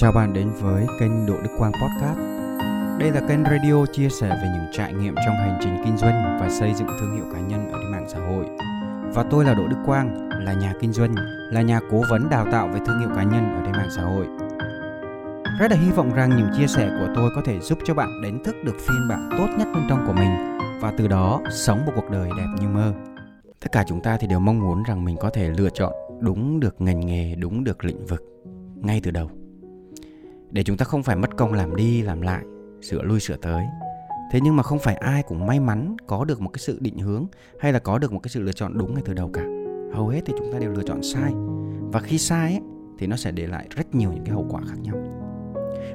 Chào bạn đến với kênh Độ Đức Quang Podcast. Đây là kênh radio chia sẻ về những trải nghiệm trong hành trình kinh doanh và xây dựng thương hiệu cá nhân ở trên mạng xã hội. Và tôi là Đỗ Đức Quang, là nhà kinh doanh, là nhà cố vấn đào tạo về thương hiệu cá nhân ở trên mạng xã hội. Rất là hy vọng rằng những chia sẻ của tôi có thể giúp cho bạn đánh thức được phiên bản tốt nhất bên trong của mình và từ đó sống một cuộc đời đẹp như mơ. Tất cả chúng ta thì đều mong muốn rằng mình có thể lựa chọn đúng được ngành nghề, đúng được lĩnh vực ngay từ đầu để chúng ta không phải mất công làm đi làm lại sửa lui sửa tới. Thế nhưng mà không phải ai cũng may mắn có được một cái sự định hướng hay là có được một cái sự lựa chọn đúng ngay từ đầu cả. Hầu hết thì chúng ta đều lựa chọn sai. Và khi sai ấy, thì nó sẽ để lại rất nhiều những cái hậu quả khác nhau.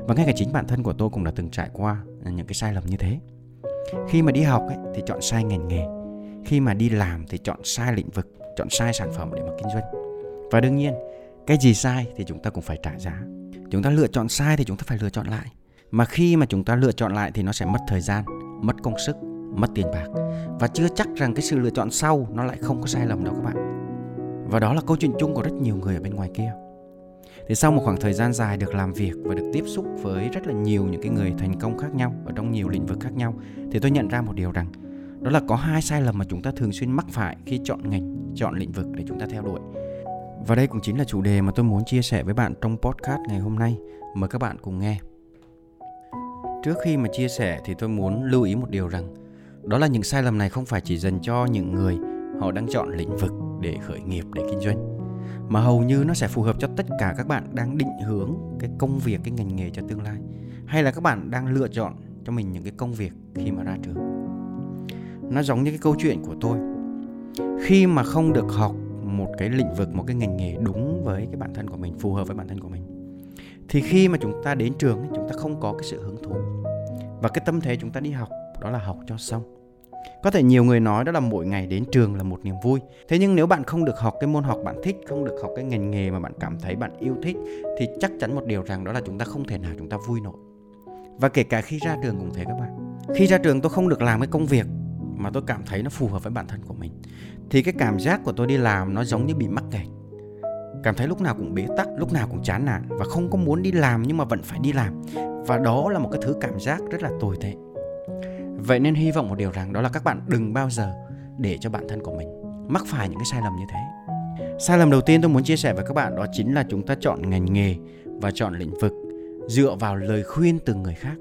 Và ngay cả chính bản thân của tôi cũng đã từng trải qua những cái sai lầm như thế. Khi mà đi học ấy, thì chọn sai ngành nghề. Khi mà đi làm thì chọn sai lĩnh vực chọn sai sản phẩm để mà kinh doanh. Và đương nhiên cái gì sai thì chúng ta cũng phải trả giá chúng ta lựa chọn sai thì chúng ta phải lựa chọn lại. Mà khi mà chúng ta lựa chọn lại thì nó sẽ mất thời gian, mất công sức, mất tiền bạc. Và chưa chắc rằng cái sự lựa chọn sau nó lại không có sai lầm đâu các bạn. Và đó là câu chuyện chung của rất nhiều người ở bên ngoài kia. Thì sau một khoảng thời gian dài được làm việc và được tiếp xúc với rất là nhiều những cái người thành công khác nhau ở trong nhiều lĩnh vực khác nhau, thì tôi nhận ra một điều rằng đó là có hai sai lầm mà chúng ta thường xuyên mắc phải khi chọn ngành, chọn lĩnh vực để chúng ta theo đuổi và đây cũng chính là chủ đề mà tôi muốn chia sẻ với bạn trong podcast ngày hôm nay. Mời các bạn cùng nghe. Trước khi mà chia sẻ thì tôi muốn lưu ý một điều rằng, đó là những sai lầm này không phải chỉ dành cho những người họ đang chọn lĩnh vực để khởi nghiệp, để kinh doanh, mà hầu như nó sẽ phù hợp cho tất cả các bạn đang định hướng cái công việc, cái ngành nghề cho tương lai, hay là các bạn đang lựa chọn cho mình những cái công việc khi mà ra trường nó giống như cái câu chuyện của tôi khi mà không được học một cái lĩnh vực, một cái ngành nghề đúng với cái bản thân của mình, phù hợp với bản thân của mình. Thì khi mà chúng ta đến trường chúng ta không có cái sự hứng thú. Và cái tâm thế chúng ta đi học đó là học cho xong. Có thể nhiều người nói đó là mỗi ngày đến trường là một niềm vui. Thế nhưng nếu bạn không được học cái môn học bạn thích, không được học cái ngành nghề mà bạn cảm thấy bạn yêu thích, thì chắc chắn một điều rằng đó là chúng ta không thể nào chúng ta vui nổi. Và kể cả khi ra trường cũng thế các bạn. Khi ra trường tôi không được làm cái công việc mà tôi cảm thấy nó phù hợp với bản thân của mình thì cái cảm giác của tôi đi làm nó giống như bị mắc kẹt. Cảm thấy lúc nào cũng bế tắc, lúc nào cũng chán nản và không có muốn đi làm nhưng mà vẫn phải đi làm. Và đó là một cái thứ cảm giác rất là tồi tệ. Vậy nên hy vọng một điều rằng đó là các bạn đừng bao giờ để cho bản thân của mình mắc phải những cái sai lầm như thế. Sai lầm đầu tiên tôi muốn chia sẻ với các bạn đó chính là chúng ta chọn ngành nghề và chọn lĩnh vực dựa vào lời khuyên từ người khác.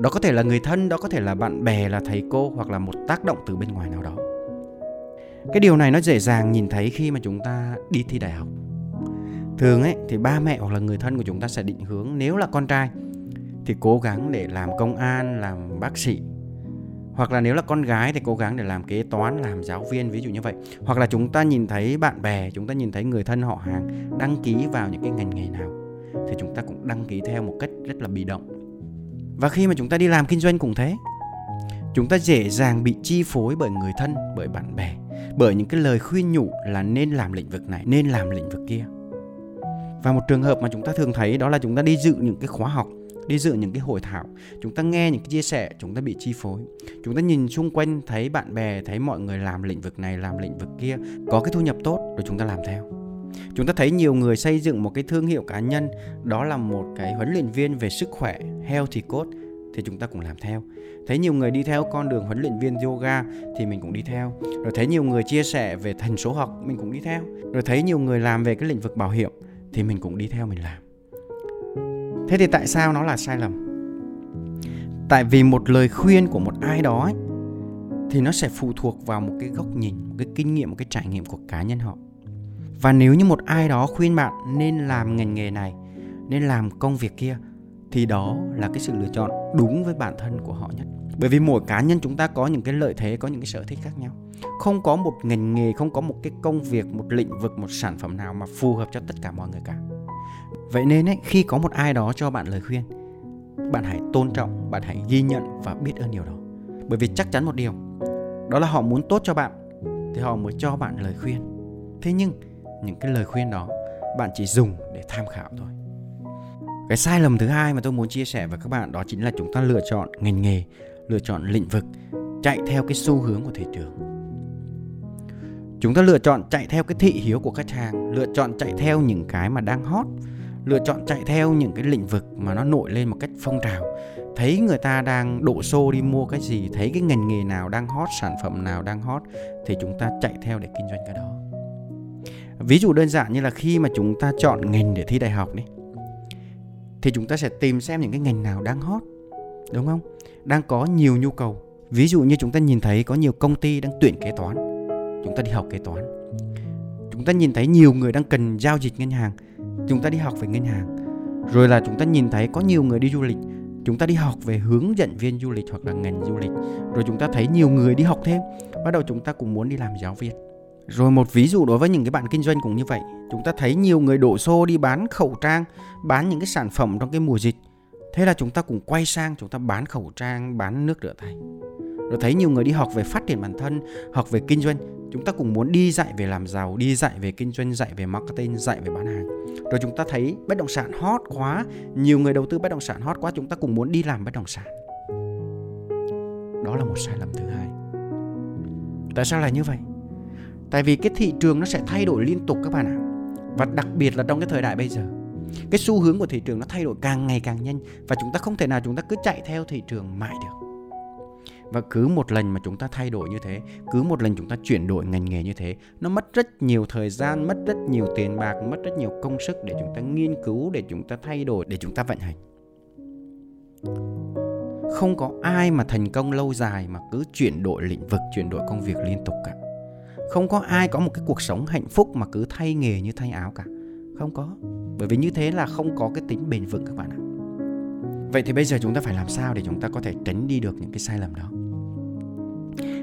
Đó có thể là người thân, đó có thể là bạn bè, là thầy cô hoặc là một tác động từ bên ngoài nào đó cái điều này nó dễ dàng nhìn thấy khi mà chúng ta đi thi đại học. Thường ấy, thì ba mẹ hoặc là người thân của chúng ta sẽ định hướng nếu là con trai, thì cố gắng để làm công an, làm bác sĩ. Hoặc là nếu là con gái thì cố gắng để làm kế toán, làm giáo viên, ví dụ như vậy. Hoặc là chúng ta nhìn thấy bạn bè, chúng ta nhìn thấy người thân họ hàng đăng ký vào những cái ngành nghề nào, thì chúng ta cũng đăng ký theo một cách rất là bị động. Và khi mà chúng ta đi làm kinh doanh cũng thế, chúng ta dễ dàng bị chi phối bởi người thân, bởi bạn bè bởi những cái lời khuyên nhủ là nên làm lĩnh vực này, nên làm lĩnh vực kia. Và một trường hợp mà chúng ta thường thấy đó là chúng ta đi dự những cái khóa học, đi dự những cái hội thảo. Chúng ta nghe những cái chia sẻ, chúng ta bị chi phối. Chúng ta nhìn xung quanh, thấy bạn bè, thấy mọi người làm lĩnh vực này, làm lĩnh vực kia, có cái thu nhập tốt rồi chúng ta làm theo. Chúng ta thấy nhiều người xây dựng một cái thương hiệu cá nhân, đó là một cái huấn luyện viên về sức khỏe healthy coach thì chúng ta cũng làm theo. Thấy nhiều người đi theo con đường huấn luyện viên yoga thì mình cũng đi theo. Rồi thấy nhiều người chia sẻ về thành số học mình cũng đi theo. Rồi thấy nhiều người làm về cái lĩnh vực bảo hiểm thì mình cũng đi theo mình làm. Thế thì tại sao nó là sai lầm? Tại vì một lời khuyên của một ai đó ấy, thì nó sẽ phụ thuộc vào một cái góc nhìn một cái kinh nghiệm một cái trải nghiệm của cá nhân họ. Và nếu như một ai đó khuyên bạn nên làm ngành nghề này nên làm công việc kia thì đó là cái sự lựa chọn đúng với bản thân của họ nhất. Bởi vì mỗi cá nhân chúng ta có những cái lợi thế có những cái sở thích khác nhau. Không có một ngành nghề không có một cái công việc một lĩnh vực một sản phẩm nào mà phù hợp cho tất cả mọi người cả. Vậy nên ấy, khi có một ai đó cho bạn lời khuyên bạn hãy tôn trọng bạn hãy ghi nhận và biết ơn điều đó. Bởi vì chắc chắn một điều đó là họ muốn tốt cho bạn thì họ mới cho bạn lời khuyên. Thế nhưng những cái lời khuyên đó bạn chỉ dùng để tham khảo thôi cái sai lầm thứ hai mà tôi muốn chia sẻ với các bạn đó chính là chúng ta lựa chọn ngành nghề, lựa chọn lĩnh vực, chạy theo cái xu hướng của thị trường. Chúng ta lựa chọn chạy theo cái thị hiếu của khách hàng, lựa chọn chạy theo những cái mà đang hot, lựa chọn chạy theo những cái lĩnh vực mà nó nổi lên một cách phong trào. Thấy người ta đang đổ xô đi mua cái gì, thấy cái ngành nghề nào đang hot, sản phẩm nào đang hot thì chúng ta chạy theo để kinh doanh cái đó. Ví dụ đơn giản như là khi mà chúng ta chọn ngành để thi đại học đấy thì chúng ta sẽ tìm xem những cái ngành nào đang hot, đúng không? Đang có nhiều nhu cầu. Ví dụ như chúng ta nhìn thấy có nhiều công ty đang tuyển kế toán. Chúng ta đi học kế toán. Chúng ta nhìn thấy nhiều người đang cần giao dịch ngân hàng. Chúng ta đi học về ngân hàng. Rồi là chúng ta nhìn thấy có nhiều người đi du lịch. Chúng ta đi học về hướng dẫn viên du lịch hoặc là ngành du lịch. Rồi chúng ta thấy nhiều người đi học thêm. Bắt đầu chúng ta cũng muốn đi làm giáo viên rồi một ví dụ đối với những cái bạn kinh doanh cũng như vậy. Chúng ta thấy nhiều người đổ xô đi bán khẩu trang, bán những cái sản phẩm trong cái mùa dịch. Thế là chúng ta cũng quay sang, chúng ta bán khẩu trang, bán nước rửa tay. Rồi thấy nhiều người đi học về phát triển bản thân, học về kinh doanh. Chúng ta cũng muốn đi dạy về làm giàu, đi dạy về kinh doanh, dạy về marketing, dạy về bán hàng. Rồi chúng ta thấy bất động sản hot quá, nhiều người đầu tư bất động sản hot quá, chúng ta cũng muốn đi làm bất động sản. Đó là một sai lầm thứ hai. Tại sao lại như vậy? Tại vì cái thị trường nó sẽ thay đổi liên tục các bạn ạ. Và đặc biệt là trong cái thời đại bây giờ, cái xu hướng của thị trường nó thay đổi càng ngày càng nhanh và chúng ta không thể nào chúng ta cứ chạy theo thị trường mãi được. Và cứ một lần mà chúng ta thay đổi như thế, cứ một lần chúng ta chuyển đổi ngành nghề như thế, nó mất rất nhiều thời gian, mất rất nhiều tiền bạc, mất rất nhiều công sức để chúng ta nghiên cứu, để chúng ta thay đổi, để chúng ta vận hành. Không có ai mà thành công lâu dài mà cứ chuyển đổi lĩnh vực, chuyển đổi công việc liên tục cả không có ai có một cái cuộc sống hạnh phúc mà cứ thay nghề như thay áo cả. Không có. Bởi vì như thế là không có cái tính bền vững các bạn ạ. Vậy thì bây giờ chúng ta phải làm sao để chúng ta có thể tránh đi được những cái sai lầm đó?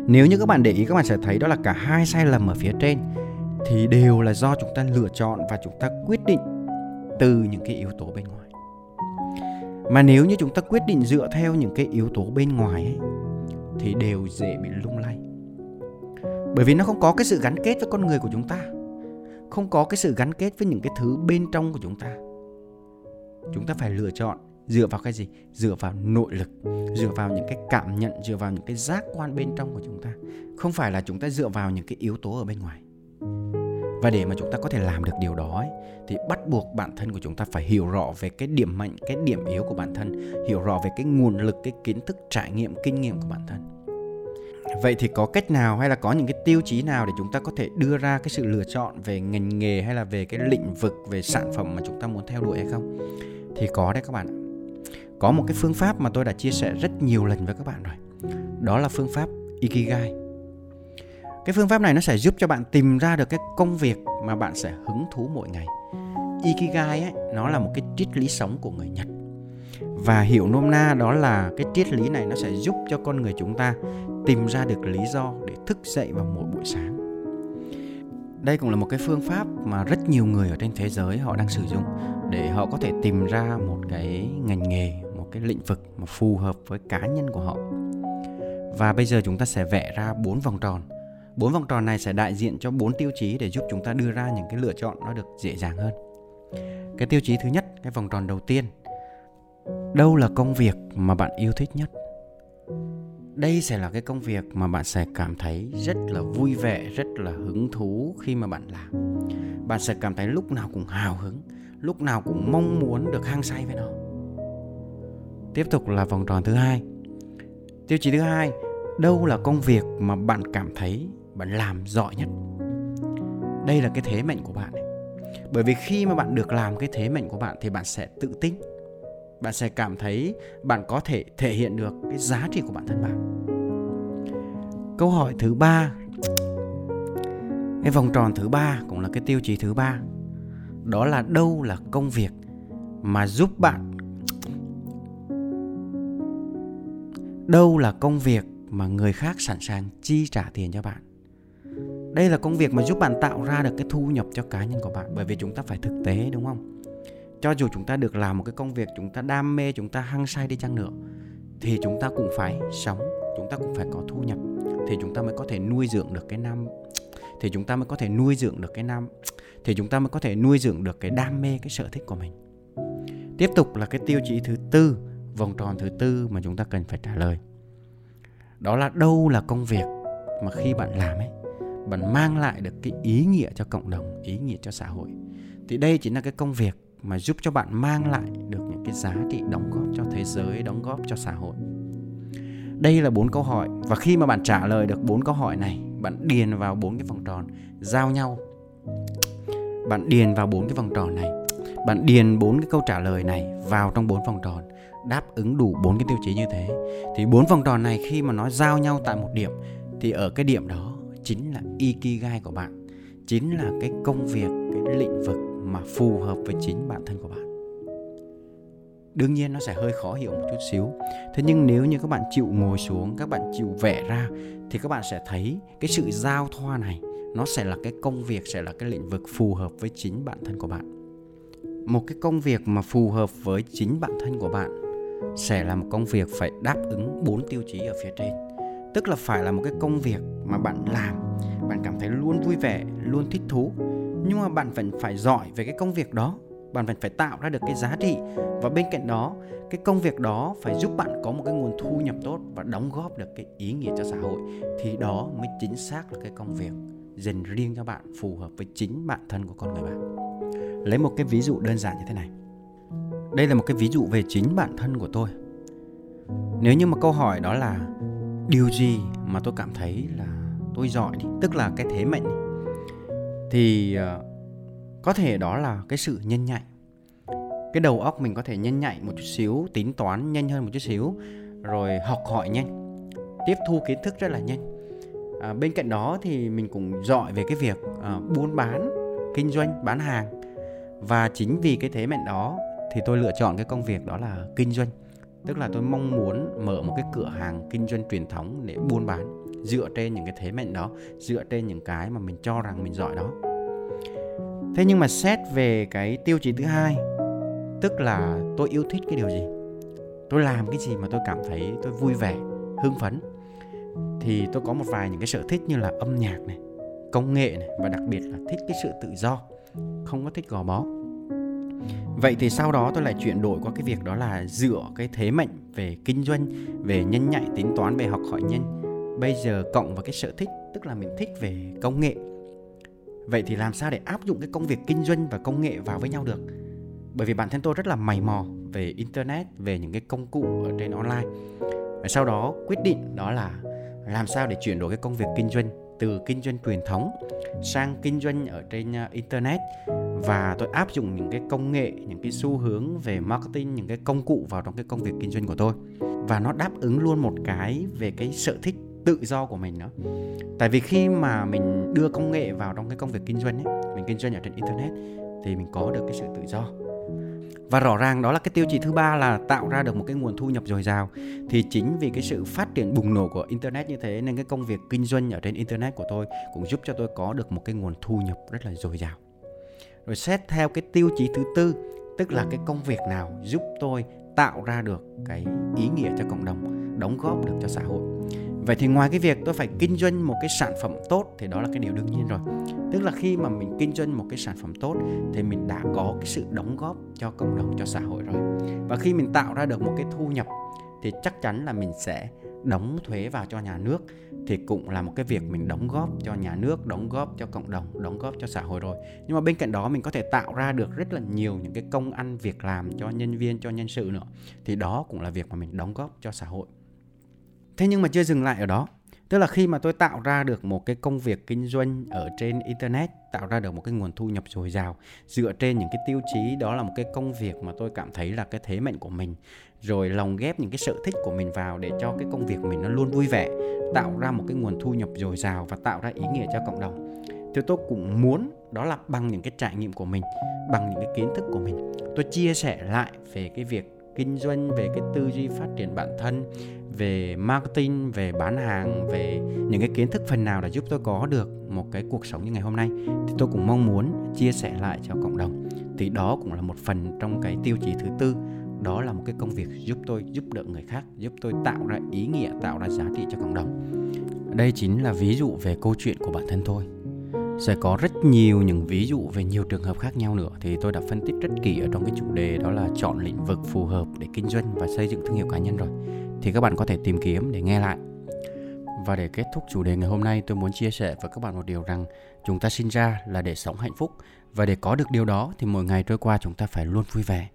Nếu như các bạn để ý các bạn sẽ thấy đó là cả hai sai lầm ở phía trên thì đều là do chúng ta lựa chọn và chúng ta quyết định từ những cái yếu tố bên ngoài. Mà nếu như chúng ta quyết định dựa theo những cái yếu tố bên ngoài ấy, thì đều dễ bị lung lay bởi vì nó không có cái sự gắn kết với con người của chúng ta. Không có cái sự gắn kết với những cái thứ bên trong của chúng ta. Chúng ta phải lựa chọn dựa vào cái gì? Dựa vào nội lực dựa vào những cái cảm nhận dựa vào những cái giác quan bên trong của chúng ta. Không phải là chúng ta dựa vào những cái yếu tố ở bên ngoài. Và để mà chúng ta có thể làm được điều đó ấy, thì bắt buộc bản thân của chúng ta phải hiểu rõ về cái điểm mạnh cái điểm yếu của bản thân hiểu rõ về cái nguồn lực cái kiến thức trải nghiệm kinh nghiệm của bản thân vậy thì có cách nào hay là có những cái tiêu chí nào để chúng ta có thể đưa ra cái sự lựa chọn về ngành nghề hay là về cái lĩnh vực, về sản phẩm mà chúng ta muốn theo đuổi hay không? Thì có đấy các bạn có một cái phương pháp mà tôi đã chia sẻ rất nhiều lần với các bạn rồi. Đó là phương pháp ikigai. Cái phương pháp này nó sẽ giúp cho bạn tìm ra được cái công việc mà bạn sẽ hứng thú mỗi ngày. Ikigai ấy, nó là một cái triết lý sống của người nhật. Và hiểu nôm na đó là cái triết lý này nó sẽ giúp cho con người chúng ta tìm ra được lý do để thức dậy vào mỗi buổi sáng. Đây cũng là một cái phương pháp mà rất nhiều người ở trên thế giới họ đang sử dụng để họ có thể tìm ra một cái ngành nghề, một cái lĩnh vực mà phù hợp với cá nhân của họ. Và bây giờ chúng ta sẽ vẽ ra bốn vòng tròn. Bốn vòng tròn này sẽ đại diện cho bốn tiêu chí để giúp chúng ta đưa ra những cái lựa chọn nó được dễ dàng hơn. Cái tiêu chí thứ nhất, cái vòng tròn đầu tiên. Đâu là công việc mà bạn yêu thích nhất? Đây sẽ là cái công việc mà bạn sẽ cảm thấy rất là vui vẻ, rất là hứng thú khi mà bạn làm. Bạn sẽ cảm thấy lúc nào cũng hào hứng, lúc nào cũng mong muốn được hăng say với nó. Tiếp tục là vòng tròn thứ hai. Tiêu chí thứ hai, đâu là công việc mà bạn cảm thấy bạn làm giỏi nhất? Đây là cái thế mạnh của bạn bởi vì khi mà bạn được làm cái thế mạnh của bạn thì bạn sẽ tự tin. Bạn sẽ cảm thấy bạn có thể thể hiện được cái giá trị của bản thân bạn câu hỏi thứ ba. Cái vòng tròn thứ ba cũng là cái tiêu chí thứ ba. Đó là đâu là công việc mà giúp bạn đâu là công việc mà người khác sẵn sàng chi trả tiền cho bạn? Đây là công việc mà giúp bạn tạo ra được cái thu nhập cho cá nhân của bạn, bởi vì chúng ta phải thực tế, đúng không? Cho dù chúng ta được làm một cái công việc, chúng ta đam mê, chúng ta hăng say đi chăng nữa, thì chúng ta cũng phải sống, chúng ta cũng phải có thu nhập thì chúng ta mới có thể nuôi dưỡng được cái năm thì chúng ta mới có thể nuôi dưỡng được cái năm thì chúng ta mới có thể nuôi dưỡng được cái đam mê, cái sở thích của mình. Tiếp tục là cái tiêu chí thứ tư, vòng tròn thứ tư mà chúng ta cần phải trả lời. Đó là đâu là công việc mà khi bạn làm ấy, bạn mang lại được cái ý nghĩa cho cộng đồng, ý nghĩa cho xã hội. Thì đây chính là cái công việc mà giúp cho bạn mang lại được những cái giá trị đóng góp cho thế giới, đóng góp cho xã hội đây là bốn câu hỏi và khi mà bạn trả lời được bốn câu hỏi này, bạn điền vào bốn cái vòng tròn, giao nhau. Bạn điền vào bốn cái vòng tròn này, bạn điền bốn cái câu trả lời này vào trong bốn vòng tròn, đáp ứng đủ bốn cái tiêu chí như thế. Thì bốn vòng tròn này khi mà nó giao nhau tại một điểm, thì ở cái điểm đó chính là ikigai của bạn, chính là cái công việc, cái lĩnh vực mà phù hợp với chính bản thân của bạn đương nhiên nó sẽ hơi khó hiểu một chút xíu. Thế nhưng nếu như các bạn chịu ngồi xuống, các bạn chịu vẽ ra, thì các bạn sẽ thấy cái sự giao thoa này, nó sẽ là cái công việc, sẽ là cái lĩnh vực phù hợp với chính bản thân của bạn. Một cái công việc mà phù hợp với chính bản thân của bạn sẽ là một công việc phải đáp ứng bốn tiêu chí ở phía trên. Tức là phải là một cái công việc mà bạn làm, bạn cảm thấy luôn vui vẻ, luôn thích thú, nhưng mà bạn vẫn phải giỏi về cái công việc đó bạn phải phải tạo ra được cái giá trị. Và bên cạnh đó cái công việc đó phải giúp bạn có một cái nguồn thu nhập tốt và đóng góp được cái ý nghĩa cho xã hội thì đó mới chính xác là cái công việc dành riêng cho bạn phù hợp với chính bản thân của con người bạn. Lấy một cái ví dụ đơn giản như thế này. Đây là một cái ví dụ về chính bản thân của tôi. Nếu như mà câu hỏi đó là điều gì mà tôi cảm thấy là tôi giỏi đi? Tức là cái thế mệnh thì uh, có thể đó là cái sự nhân nhạy. Cái đầu óc mình có thể nhân nhạy một chút xíu tính toán nhanh hơn một chút xíu rồi học hỏi nhanh tiếp thu kiến thức rất là nhanh. À, bên cạnh đó thì mình cũng giỏi về cái việc à, buôn bán kinh doanh bán hàng. Và chính vì cái thế mạnh đó thì tôi lựa chọn cái công việc đó là kinh doanh. Tức là tôi mong muốn mở một cái cửa hàng kinh doanh truyền thống để buôn bán dựa trên những cái thế mạnh đó dựa trên những cái mà mình cho rằng mình giỏi đó thế nhưng mà xét về cái tiêu chí thứ hai, tức là tôi yêu thích cái điều gì, tôi làm cái gì mà tôi cảm thấy tôi vui vẻ, hưng phấn, thì tôi có một vài những cái sở thích như là âm nhạc này, công nghệ này và đặc biệt là thích cái sự tự do, không có thích gò bó. Vậy thì sau đó tôi lại chuyển đổi qua cái việc đó là dựa cái thế mạnh về kinh doanh, về nhân nhạy, tính toán, về học hỏi nhanh. Bây giờ cộng vào cái sở thích, tức là mình thích về công nghệ vậy thì làm sao để áp dụng cái công việc kinh doanh và công nghệ vào với nhau được? Bởi vì bản thân tôi rất là mày mò về internet, về những cái công cụ ở trên online. Và sau đó quyết định đó là làm sao để chuyển đổi cái công việc kinh doanh từ kinh doanh truyền thống sang kinh doanh ở trên à, internet. Và tôi áp dụng những cái công nghệ, những cái xu hướng về marketing, những cái công cụ vào trong cái công việc kinh doanh của tôi. Và nó đáp ứng luôn một cái về cái sở thích tự do của mình nữa. Tại vì khi mà mình đưa công nghệ vào trong cái công việc kinh doanh ấy, mình kinh doanh ở trên internet thì mình có được cái sự tự do. Và rõ ràng đó là cái tiêu chí thứ ba là tạo ra được một cái nguồn thu nhập dồi dào. Thì chính vì cái sự phát triển bùng nổ của internet như thế nên cái công việc kinh doanh ở trên internet của tôi cũng giúp cho tôi có được một cái nguồn thu nhập rất là dồi dào. Rồi xét theo cái tiêu chí thứ tư tức là cái công việc nào giúp tôi tạo ra được cái ý nghĩa cho cộng đồng đóng góp được cho xã hội vậy thì ngoài cái việc tôi phải kinh doanh một cái sản phẩm tốt thì đó là cái điều đương nhiên rồi. Tức là khi mà mình kinh doanh một cái sản phẩm tốt thì mình đã có cái sự đóng góp cho cộng đồng, cho xã hội rồi. Và khi mình tạo ra được một cái thu nhập thì chắc chắn là mình sẽ đóng thuế vào cho nhà nước thì cũng là một cái việc mình đóng góp cho nhà nước, đóng góp cho cộng đồng, đóng góp cho xã hội rồi. Nhưng mà bên cạnh đó mình có thể tạo ra được rất là nhiều những cái công ăn việc làm cho nhân viên, cho nhân sự nữa. Thì đó cũng là việc mà mình đóng góp cho xã hội thế nhưng mà chưa dừng lại ở đó. Tức là khi mà tôi tạo ra được một cái công việc kinh doanh ở trên internet, tạo ra được một cái nguồn thu nhập dồi dào, dựa trên những cái tiêu chí, đó là một cái công việc mà tôi cảm thấy là cái thế mạnh của mình, rồi lồng ghép những cái sở thích của mình vào để cho cái công việc của mình nó luôn vui vẻ, tạo ra một cái nguồn thu nhập dồi dào và tạo ra ý nghĩa cho cộng đồng. Thì tôi cũng muốn đó là bằng những cái trải nghiệm của mình, bằng những cái kiến thức của mình. Tôi chia sẻ lại về cái việc kinh doanh về cái tư duy phát triển bản thân, về marketing, về bán hàng, về những cái kiến thức phần nào đã giúp tôi có được một cái cuộc sống như ngày hôm nay, thì tôi cũng mong muốn chia sẻ lại cho cộng đồng. Thì đó cũng là một phần trong cái tiêu chí thứ tư, đó là một cái công việc giúp tôi giúp đỡ người khác, giúp tôi tạo ra ý nghĩa, tạo ra giá trị cho cộng đồng. Đây chính là ví dụ về câu chuyện của bản thân tôi sẽ có rất nhiều những ví dụ về nhiều trường hợp khác nhau nữa. Thì tôi đã phân tích rất kỹ ở trong cái chủ đề đó là chọn lĩnh vực phù hợp để kinh doanh và xây dựng thương hiệu cá nhân rồi. Thì các bạn có thể tìm kiếm để nghe lại. Và để kết thúc chủ đề ngày hôm nay, tôi muốn chia sẻ với các bạn một điều rằng chúng ta sinh ra là để sống hạnh phúc. Và để có được điều đó, thì mỗi ngày trôi qua chúng ta phải luôn vui vẻ.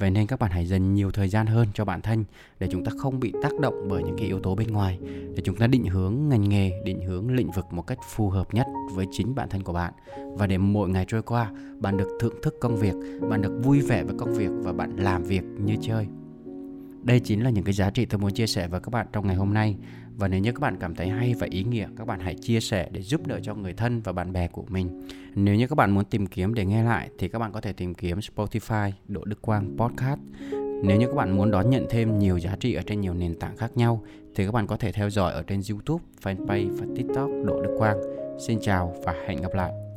Vậy nên các bạn hãy dành nhiều thời gian hơn cho bản thân để chúng ta không bị tác động bởi những cái yếu tố bên ngoài để chúng ta định hướng ngành nghề, định hướng lĩnh vực một cách phù hợp nhất với chính bản thân của bạn và để mỗi ngày trôi qua bạn được thưởng thức công việc, bạn được vui vẻ với công việc và bạn làm việc như chơi. Đây chính là những cái giá trị tôi muốn chia sẻ với các bạn trong ngày hôm nay và nếu như các bạn cảm thấy hay và ý nghĩa các bạn hãy chia sẻ để giúp đỡ cho người thân và bạn bè của mình nếu như các bạn muốn tìm kiếm để nghe lại thì các bạn có thể tìm kiếm Spotify Đỗ Đức Quang Podcast nếu như các bạn muốn đón nhận thêm nhiều giá trị ở trên nhiều nền tảng khác nhau thì các bạn có thể theo dõi ở trên YouTube, Fanpage và TikTok Đỗ Đức Quang. Xin chào và hẹn gặp lại.